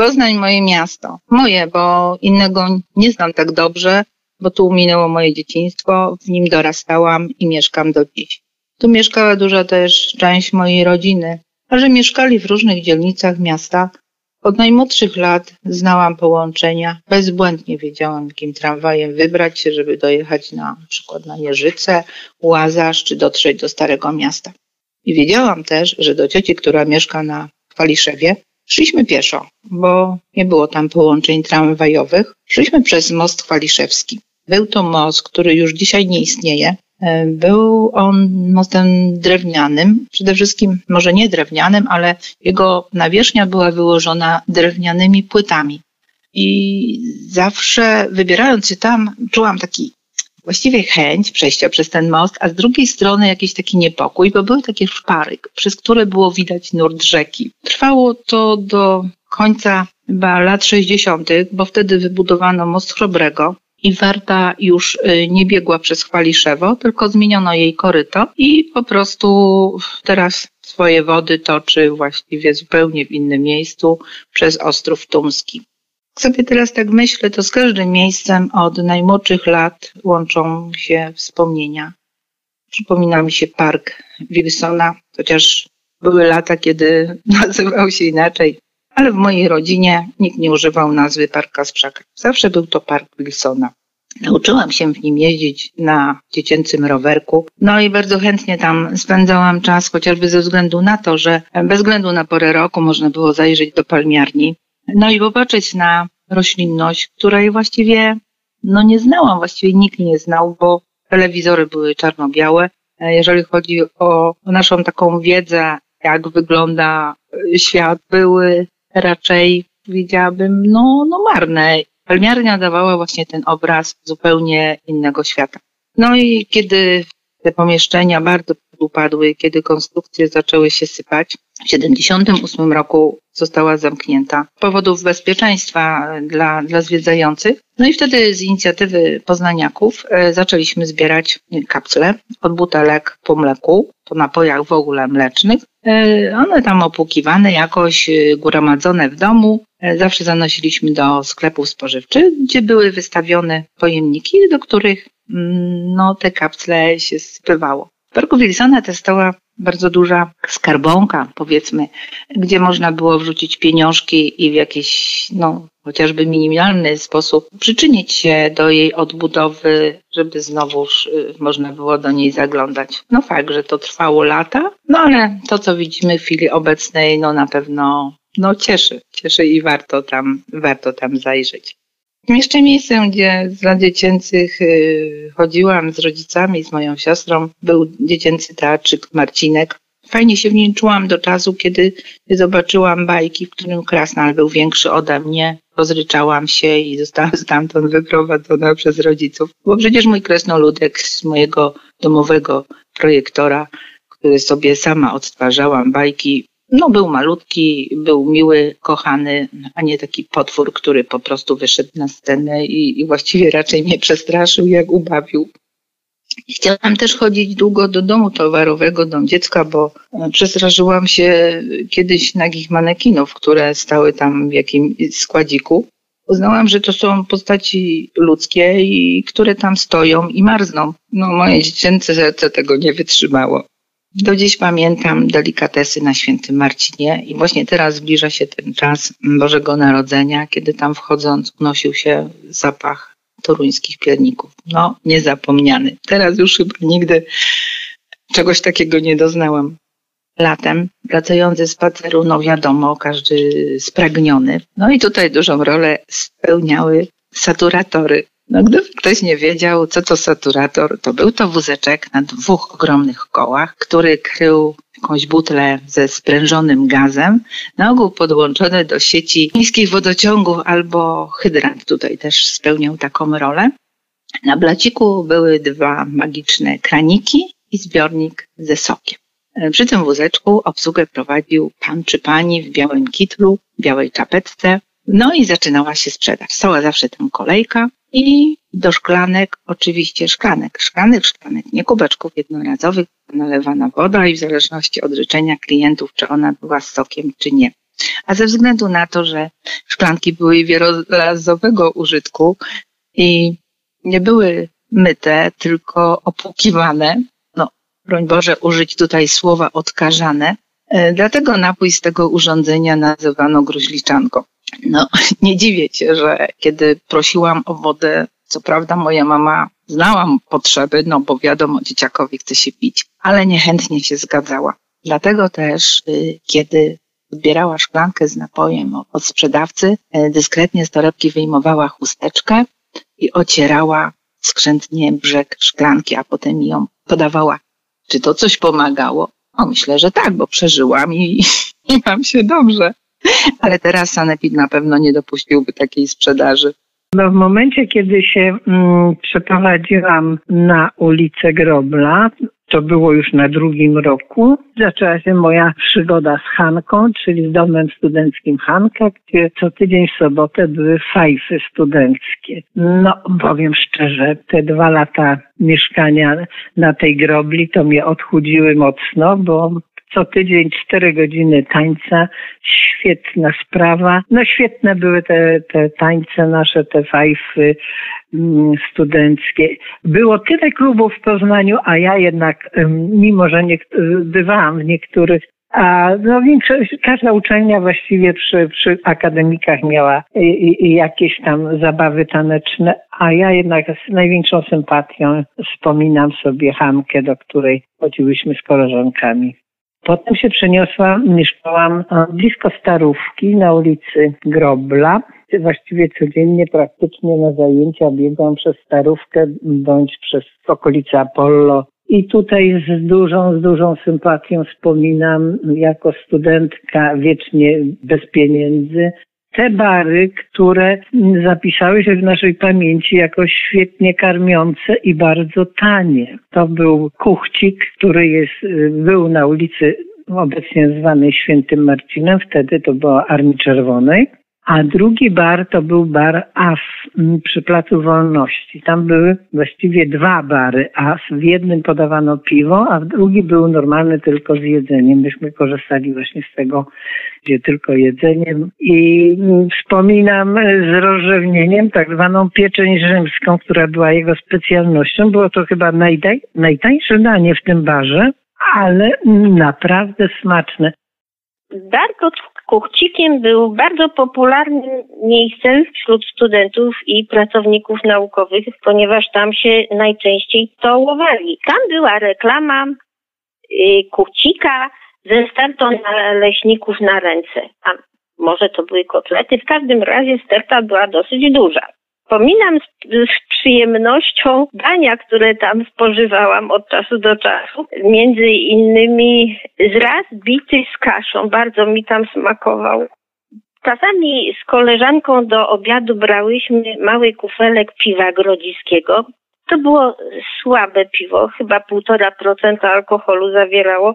Poznań moje miasto. Moje, bo innego nie znam tak dobrze, bo tu minęło moje dzieciństwo, w nim dorastałam i mieszkam do dziś. Tu mieszkała duża też część mojej rodziny, a że mieszkali w różnych dzielnicach miasta, od najmłodszych lat znałam połączenia, bezbłędnie wiedziałam, jakim tramwajem wybrać się, żeby dojechać na, przykład na Jeżyce, Łazarz czy dotrzeć do Starego Miasta. I wiedziałam też, że do cioci, która mieszka na Waliszewie, szliśmy pieszo, bo nie było tam połączeń tramwajowych. Szliśmy przez most Chwaliszewski. Był to most, który już dzisiaj nie istnieje, E, był on mostem drewnianym, przede wszystkim może nie drewnianym, ale jego nawierzchnia była wyłożona drewnianymi płytami. I zawsze wybierając się tam, czułam taki właściwie chęć przejścia przez ten most, a z drugiej strony jakiś taki niepokój, bo były takie szpary, przez które było widać nurt rzeki. Trwało to do końca chyba lat 60., bo wtedy wybudowano most Chrobrego, i Werta już y, nie biegła przez Chwaliszewo, tylko zmieniono jej koryto i po prostu teraz swoje wody toczy właściwie zupełnie w innym miejscu przez Ostrów Tumski. Sobie teraz tak myślę, to z każdym miejscem od najmłodszych lat łączą się wspomnienia. Przypomina mi się park Wilsona, chociaż były lata, kiedy nazywał się inaczej ale w mojej rodzinie nikt nie używał nazwy Parka Sprzaka. Zawsze był to Park Wilsona. Nauczyłam się w nim jeździć na dziecięcym rowerku, no i bardzo chętnie tam spędzałam czas, chociażby ze względu na to, że bez względu na porę roku można było zajrzeć do palmiarni, no i popatrzeć na roślinność, której właściwie no nie znałam, właściwie nikt nie znał, bo telewizory były czarno-białe. Jeżeli chodzi o naszą taką wiedzę, jak wygląda świat, były raczej, powiedziałabym, no, no marne. Palmiarnia dawała właśnie ten obraz zupełnie innego świata. No i kiedy te pomieszczenia bardzo upadły, kiedy konstrukcje zaczęły się sypać, w 1978 roku została zamknięta z powodów bezpieczeństwa dla, dla zwiedzających. No i wtedy z inicjatywy poznaniaków e, zaczęliśmy zbierać kapsle od butelek po mleku, po napojach w ogóle mlecznych. E, one tam opłukiwane jakoś, e, gromadzone w domu. Zawsze zanosiliśmy do sklepów spożywczych, gdzie były wystawione pojemniki, do których mm, no, te kapsle się sypywało. W parku Wilsona to stała bardzo duża skarbonka, powiedzmy, gdzie można było wrzucić pieniążki i w jakiś, no, chociażby minimalny sposób przyczynić się do jej odbudowy, żeby znowuż y, można było do niej zaglądać. No fakt, że to trwało lata, no ale to, co widzimy w chwili obecnej, no na pewno no cieszy, cieszy i warto tam, warto tam zajrzeć. Jeszcze miejscem, gdzie z lat dziecięcych y, chodziłam z rodzicami, z moją siostrą, był dziecięcy teatrzyk Marcinek. Fajnie się w nim czułam do czasu, kiedy zobaczyłam bajki, w którym Krasnal był większy ode mnie. Rozryczałam się i zostałam stamtąd wyprowadzona przez rodziców. Bo przecież mój kresnoludek z mojego domowego projektora, który sobie sama odtwarzałam bajki, no, był malutki, był miły, kochany, a nie taki potwór, który po prostu wyszedł na scenę i, i właściwie raczej mnie przestraszył, jak ubawił. Chciałam też chodzić długo do domu towarowego, dom dziecka, bo e, przestraszyłam się kiedyś nagich manekinów, które stały tam w jakimś składziku. Uznałam, że to są postaci ludzkie i które tam stoją i marzną. No moje dziecięce serce tego nie wytrzymało. Do dziś pamiętam delikatesy na Świętym Marcinie i właśnie teraz zbliża się ten czas Bożego Narodzenia, kiedy tam wchodząc unosił się zapach toruńskich pierników. No, niezapomniany. Teraz już chyba nigdy czegoś takiego nie doznałam. Latem, wracający z spaceru, no wiadomo, każdy spragniony. No i tutaj dużą rolę spełniały saturatory. No, gdyby ktoś nie wiedział, co to saturator, to był to wózeczek na dwóch ogromnych kołach, który krył jakąś butlę ze sprężonym gazem, na ogół podłączony do sieci miejskich wodociągów albo hydrant tutaj też spełniał taką rolę. Na blaciku były dwa magiczne kraniki i zbiornik ze sokiem. Przy tym wózeczku obsługę prowadził pan czy pani w białym kitlu, białej czapetce, no i zaczynała się sprzedaż. Stała zawsze tam kolejka i do szklanek, oczywiście szklanek, szklanych szklanek, nie kubeczków jednorazowych, nalewana woda i w zależności od życzenia klientów, czy ona była z sokiem, czy nie. A ze względu na to, że szklanki były wielorazowego użytku i nie były myte, tylko opłukiwane, no broń Boże użyć tutaj słowa odkażane, e, dlatego napój z tego urządzenia nazywano gruźliczanką. No, nie dziwię się, że kiedy prosiłam o wodę, co prawda moja mama znała potrzeby, no bo wiadomo, dzieciakowi chce się pić, ale niechętnie się zgadzała. Dlatego też, y, kiedy odbierała szklankę z napojem od sprzedawcy, y, dyskretnie z torebki wyjmowała chusteczkę i ocierała skrzętnie brzeg szklanki, a potem ją podawała. Czy to coś pomagało? O, myślę, że tak, bo przeżyłam i, i mam się dobrze. Ale teraz Sanepid na pewno nie dopuściłby takiej sprzedaży. No w momencie, kiedy się mm, przeprowadziłam na ulicę Grobla, to było już na drugim roku, zaczęła się moja przygoda z Hanką, czyli z domem studenckim Hanka, gdzie co tydzień w sobotę były fajfy studenckie. No, powiem szczerze, te dwa lata mieszkania na tej grobli to mnie odchudziły mocno, bo co tydzień cztery godziny tańca. Świetna sprawa. No świetne były te, te tańce nasze, te fajfy mm, studenckie. Było tyle klubów w Poznaniu, a ja jednak, mimo że nie, bywałam w niektórych a no większość, każda uczelnia właściwie przy, przy akademikach miała i, i jakieś tam zabawy taneczne, a ja jednak z największą sympatią wspominam sobie Hamkę, do której chodziłyśmy z koleżankami. Potem się przeniosłam, mieszkałam blisko Starówki na ulicy Grobla. Właściwie codziennie praktycznie na zajęcia biegłam przez Starówkę bądź przez okolice Apollo. I tutaj z dużą, z dużą sympatią wspominam jako studentka wiecznie bez pieniędzy te bary, które zapisały się w naszej pamięci jako świetnie karmiące i bardzo tanie. To był kuchcik, który jest, był na ulicy obecnie zwanej Świętym Marcinem, wtedy to była Armii Czerwonej. A drugi bar to był bar AS przy Placu Wolności. Tam były właściwie dwa bary AS. W jednym podawano piwo, a w drugi był normalny tylko z jedzeniem. Myśmy korzystali właśnie z tego, gdzie tylko jedzeniem. I wspominam z rozrzewnieniem tak zwaną pieczeń rzymską, która była jego specjalnością. Było to chyba najtańsze danie w tym barze, ale naprawdę smaczne. Darko Kuchcikiem był bardzo popularnym miejscem wśród studentów i pracowników naukowych, ponieważ tam się najczęściej stołowali. Tam była reklama y, Kuchcika ze stertą naleśników na ręce. A może to były kotlety? W każdym razie sterta była dosyć duża. Wspominam z, z, przyjemnością dania, które tam spożywałam od czasu do czasu. Między innymi zraz bity z kaszą. Bardzo mi tam smakował. Czasami z koleżanką do obiadu brałyśmy mały kufelek piwa grodziskiego. To było słabe piwo, chyba półtora procenta alkoholu zawierało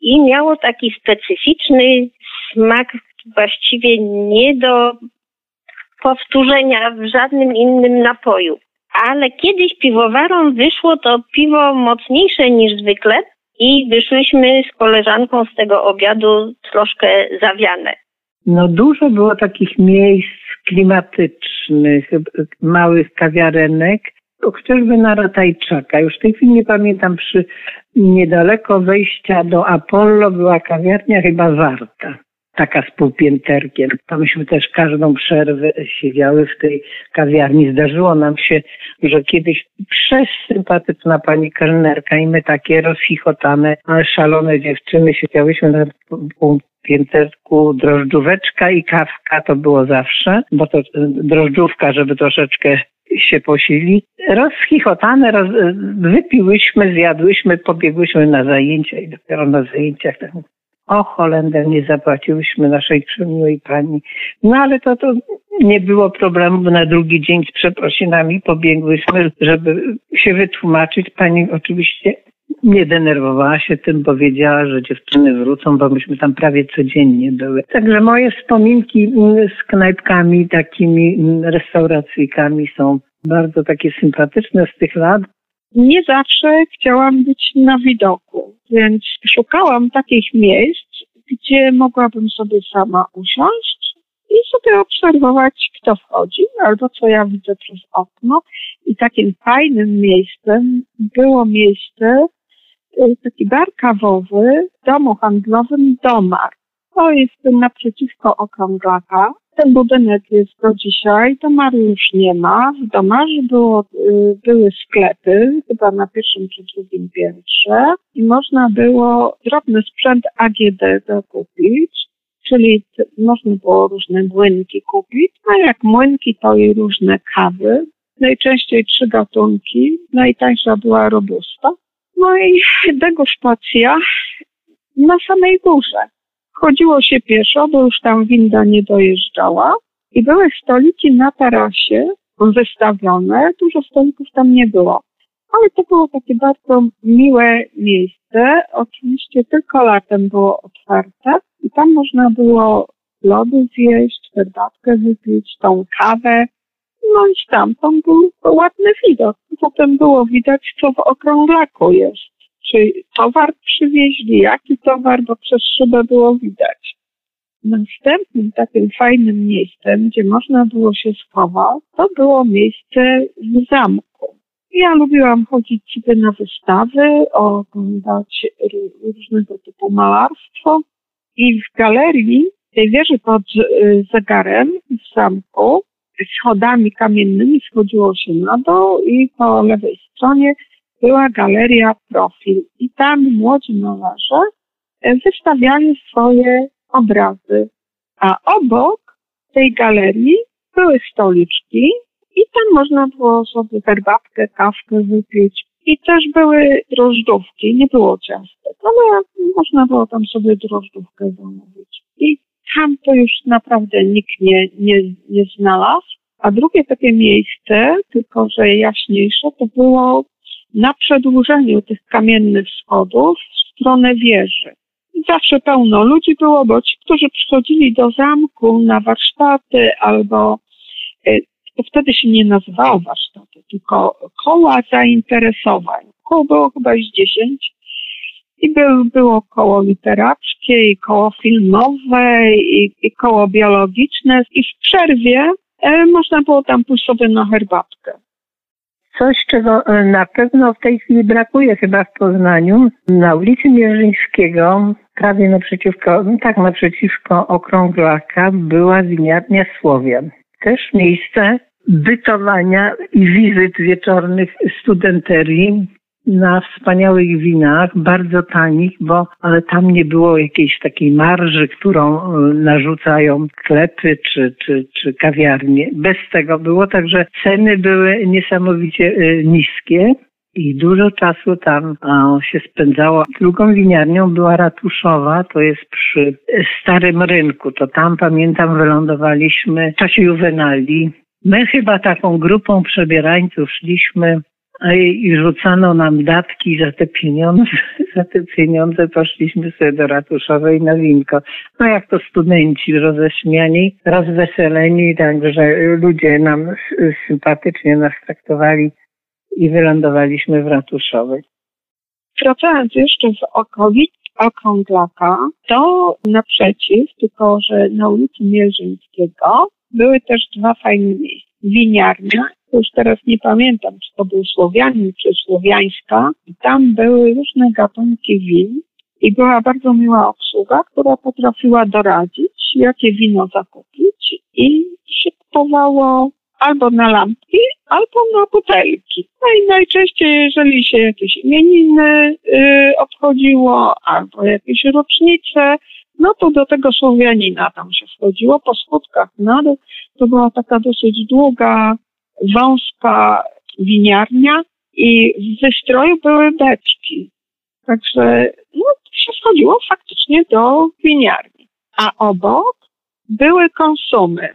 i miało taki specyficzny smak właściwie nie do powtórzenia w żadnym innym napoju. Ale kiedyś piwowarom wyszło to piwo mocniejsze niż zwykle i wyszłyśmy z koleżanką z tego obiadu troszkę zawiane. No dużo było takich miejsc klimatycznych, małych kawiarenek, chociażby na Ratajczaka. Już w tej chwili nie pamiętam, przy niedaleko wejścia do Apollo była kawiarnia chyba Warta taka z półpięterkiem. To myśmy też każdą przerwę siedziały w tej kawiarni. Zdarzyło nam się, że kiedyś przesympatyczna pani kelnerka i my takie rozchichotane, szalone dziewczyny siedziałyśmy na półpięterku drożdżóweczka i kawka to było zawsze, bo to drożdżówka, żeby troszeczkę się posili. Rozchichotane, roz, wypiłyśmy, zjadłyśmy, pobiegłyśmy na zajęcia i dopiero na zajęciach tak o Holender, nie zapłaciłyśmy naszej przemiłej pani. No ale to, to nie było problemu, na drugi dzień z przeprosinami pobiegłyśmy, żeby się wytłumaczyć. Pani oczywiście nie denerwowała się tym, bo wiedziała, że dziewczyny wrócą, bo myśmy tam prawie codziennie były. Także moje wspominki z knajpkami, takimi restauracyjkami są bardzo takie sympatyczne z tych lat nie zawsze chciałam być na widoku, więc szukałam takich miejsc, gdzie mogłabym sobie sama usiąść i sobie obserwować, kto wchodzi, albo co ja widzę przez okno. I takim fajnym miejscem było miejsce, y, taki bar kawowy w domu handlowym Domar. To jest naprzeciwko Okrąglaka. Ten budynek jest do dzisiaj, Domaru już nie ma. W Domarze było, y, były sklepy, chyba na pierwszym czy drugim piętrze i można było drobny sprzęt AGD dokupić, czyli można było różne młynki kupić, a jak młynki to i różne kawy. Najczęściej trzy gatunki, najtańsza była robusta. No i degustacja na samej górze. Chodziło się pieszo, bo już tam winda nie dojeżdżała i były stoliki na tarasie wystawione. Dużo stolików tam nie było. Ale to było takie bardzo miłe miejsce. Oczywiście tylko latem było otwarte i tam można było lody zjeść, herbatkę wypić, tą kawę. No i stamtąd był ładny widok. Potem było widać, co w okrąglaku jest czy towar przywieźli, jaki towar, bo przez szybę było widać. Następnym takim fajnym miejscem, gdzie można było się schować, to było miejsce w zamku. Ja lubiłam chodzić sobie na wystawy, oglądać różnego typu malarstwo i w galerii tej wieży pod y, zegarem w zamku schodami kamiennymi schodziło się na dół i po lewej stronie była galeria Profil i tam młodzi malarze e, wystawiali swoje obrazy. A obok tej galerii były stoliczki i tam można było sobie herbatkę, kawkę wypić. I też były drożdżówki, nie było ciastek, ale można było tam sobie drożdżówkę zamówić. I tam to już naprawdę nikt nie, nie, nie znalazł. A drugie takie miejsce, tylko że jaśniejsze, to było na przedłużeniu tych kamiennych schodów w stronę wieży. Zawsze pełno ludzi było, bo ci, którzy przychodzili do zamku na warsztaty albo e, to wtedy się nie nazywało warsztaty, tylko koła zainteresowań. Koło było chyba z dziesięć i był, było koło literackie, i koło filmowe, i, i koło biologiczne. I w przerwie e, można było tam pójść sobie na herbatkę. Coś, czego e, na pewno w tej chwili brakuje chyba w Poznaniu. Na ulicy Mierzyńskiego, prawie naprzeciwko, no tak naprzeciwko Okrąglaka, była winiarnia Słowian. Też miejsce bytowania i wizyt wieczornych studenterii na wspaniałych winach, bardzo tanich, bo ale tam nie było jakiejś takiej marży, którą e, narzucają sklepy czy, czy, czy kawiarnie. Bez tego było, także ceny były niesamowicie e, niskie. I dużo czasu tam się spędzało. Drugą winiarnią była ratuszowa, to jest przy Starym Rynku. To tam pamiętam wylądowaliśmy w czasie juwenali. My chyba taką grupą przebierańców szliśmy i rzucano nam datki za te pieniądze. Za te pieniądze poszliśmy sobie do ratuszowej na winko. No jak to studenci roześmiani, rozweseleni, także ludzie nam sympatycznie nas traktowali i wylądowaliśmy w ratuszowej. Wracając jeszcze z okolic Okrąglaka, to naprzeciw, tylko że na ulicy Mierzyńskiego były też dwa fajne miejsca. Winiarnia już teraz nie pamiętam, czy to był Słowianin, czy Słowiańska. I tam były różne gatunki win i była bardzo miła obsługa, która potrafiła doradzić, jakie wino zakupić i się kupowało albo na lampki, albo na butelki. No i najczęściej, jeżeli się jakieś imieniny yy, obchodziło, albo jakieś rocznice, no to do tego Słowianina tam się wchodziło po skutkach na dół. To była taka dosyć długa wąska winiarnia i w wystroju były beczki. Także no, się schodziło faktycznie do winiarni. A obok były konsumy.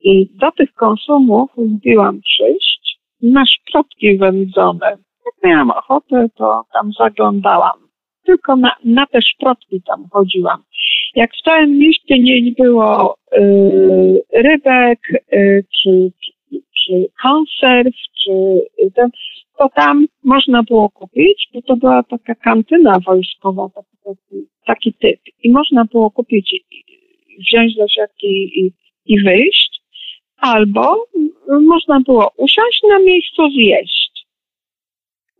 I do tych konsumów lubiłam przyjść na szprotki wędzone. Jak miałam ochotę, to tam zaglądałam. Tylko na, na te szprotki tam chodziłam. Jak w całym mieście nie było y, rybek y, czy, czy czy konserw, czy ten, to tam można było kupić, bo to była taka kantyna wojskowa, taki, taki typ. I można było kupić, wziąć do siatki i, i wyjść, albo można było usiąść na miejscu zjeść.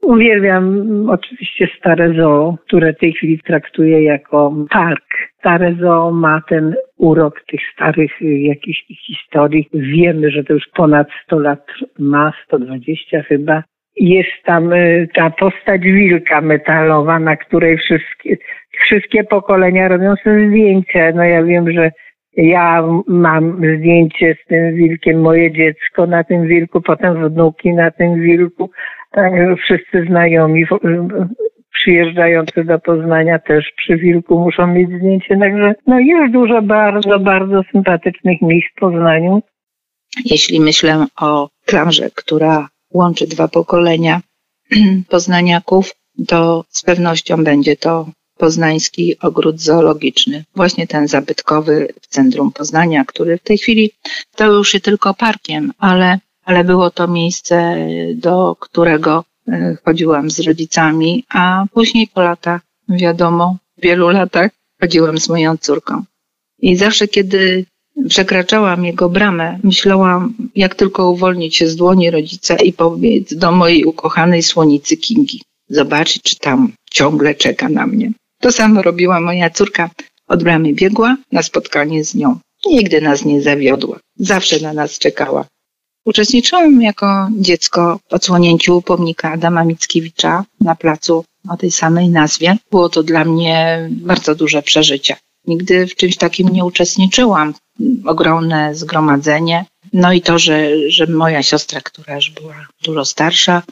Uwielbiam oczywiście Stare Zoo, które w tej chwili traktuję jako park. Stare Zoo ma ten urok tych starych y, jakichś historii. Wiemy, że to już ponad 100 lat ma, 120 chyba. Jest tam y, ta postać wilka metalowa, na której wszystkie, wszystkie pokolenia robią sobie zdjęcia. No ja wiem, że ja mam zdjęcie z tym wilkiem, moje dziecko na tym wilku, potem wnuki na tym wilku. Tak, wszyscy znajomi przyjeżdżający do Poznania też przy Wilku muszą mieć zdjęcie. Także no jest dużo bardzo, bardzo sympatycznych miejsc w Poznaniu. Jeśli myślę o klamrze, która łączy dwa pokolenia poznaniaków, to z pewnością będzie to poznański ogród zoologiczny. Właśnie ten zabytkowy w centrum Poznania, który w tej chwili stał już się tylko parkiem, ale ale było to miejsce, do którego e, chodziłam z rodzicami, a później po latach, wiadomo, wielu latach chodziłam z moją córką. I zawsze, kiedy przekraczałam jego bramę, myślałam, jak tylko uwolnić się z dłoni rodzica i pobiec do mojej ukochanej słonicy Kingi. Zobaczyć, czy tam ciągle czeka na mnie. To samo robiła moja córka. Od bramy biegła na spotkanie z nią. Nigdy nas nie zawiodła. Zawsze na nas czekała. Uczestniczyłam jako dziecko w odsłonięciu pomnika Adama Mickiewicza na placu o tej samej nazwie. Było to dla mnie bardzo duże przeżycie. Nigdy w czymś takim nie uczestniczyłam. Ogromne zgromadzenie. No i to, że, że moja siostra, która już była dużo starsza,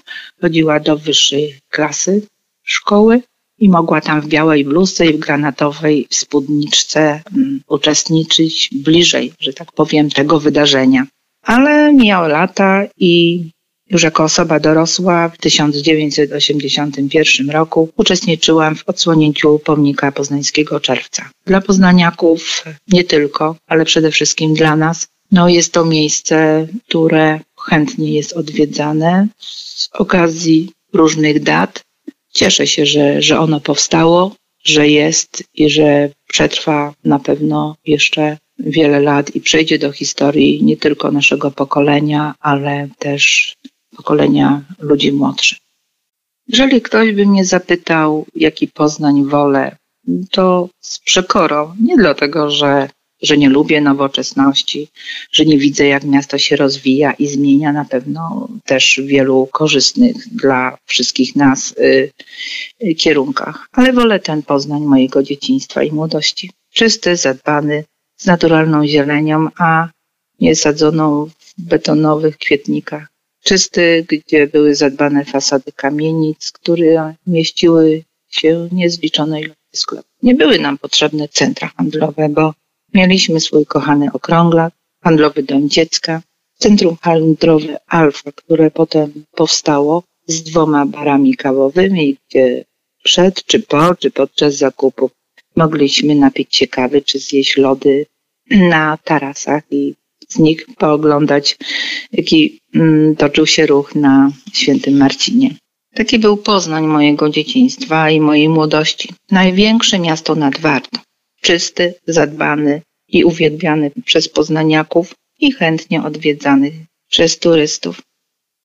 chodziła do wyższej klasy szkoły i mogła tam w białej bluzce i w granatowej spódniczce um, uczestniczyć bliżej, że tak powiem, tego wydarzenia. Ale mijały lata i już jako osoba dorosła w 1981 roku uczestniczyłam w odsłonięciu pomnika poznańskiego czerwca. Dla poznaniaków nie tylko, ale przede wszystkim dla nas, no jest to miejsce, które chętnie jest odwiedzane z okazji różnych dat. Cieszę się, że, że ono powstało, że jest i że przetrwa na pewno jeszcze wiele lat i przejdzie do historii nie tylko naszego pokolenia, ale też pokolenia ludzi młodszych. Jeżeli ktoś by mnie zapytał, jaki Poznań wolę, to z przekorą. Nie dlatego, że, że nie lubię nowoczesności, że nie widzę, jak miasto się rozwija i zmienia na pewno też w wielu korzystnych dla wszystkich nas y, y, kierunkach, ale wolę ten Poznań mojego dzieciństwa i młodości. Czysty, zadbany, z naturalną zielenią, a nie sadzoną w betonowych kwietnikach. Czysty, gdzie były zadbane fasady kamienic, które mieściły się niezliczone ilości sklepów. Nie były nam potrzebne centra handlowe, bo mieliśmy swój kochany okrąglat, handlowy dom dziecka, centrum handlowe Alfa, które potem powstało z dwoma barami kawowymi, gdzie przed, czy po, czy podczas zakupów mogliśmy napić się kawy czy zjeść lody na tarasach i z nich pooglądać, jaki mm, toczył się ruch na Świętym Marcinie. Taki był Poznań mojego dzieciństwa i mojej młodości. Największe miasto nad Wartą. Czysty, zadbany i uwielbiany przez poznaniaków i chętnie odwiedzany przez turystów.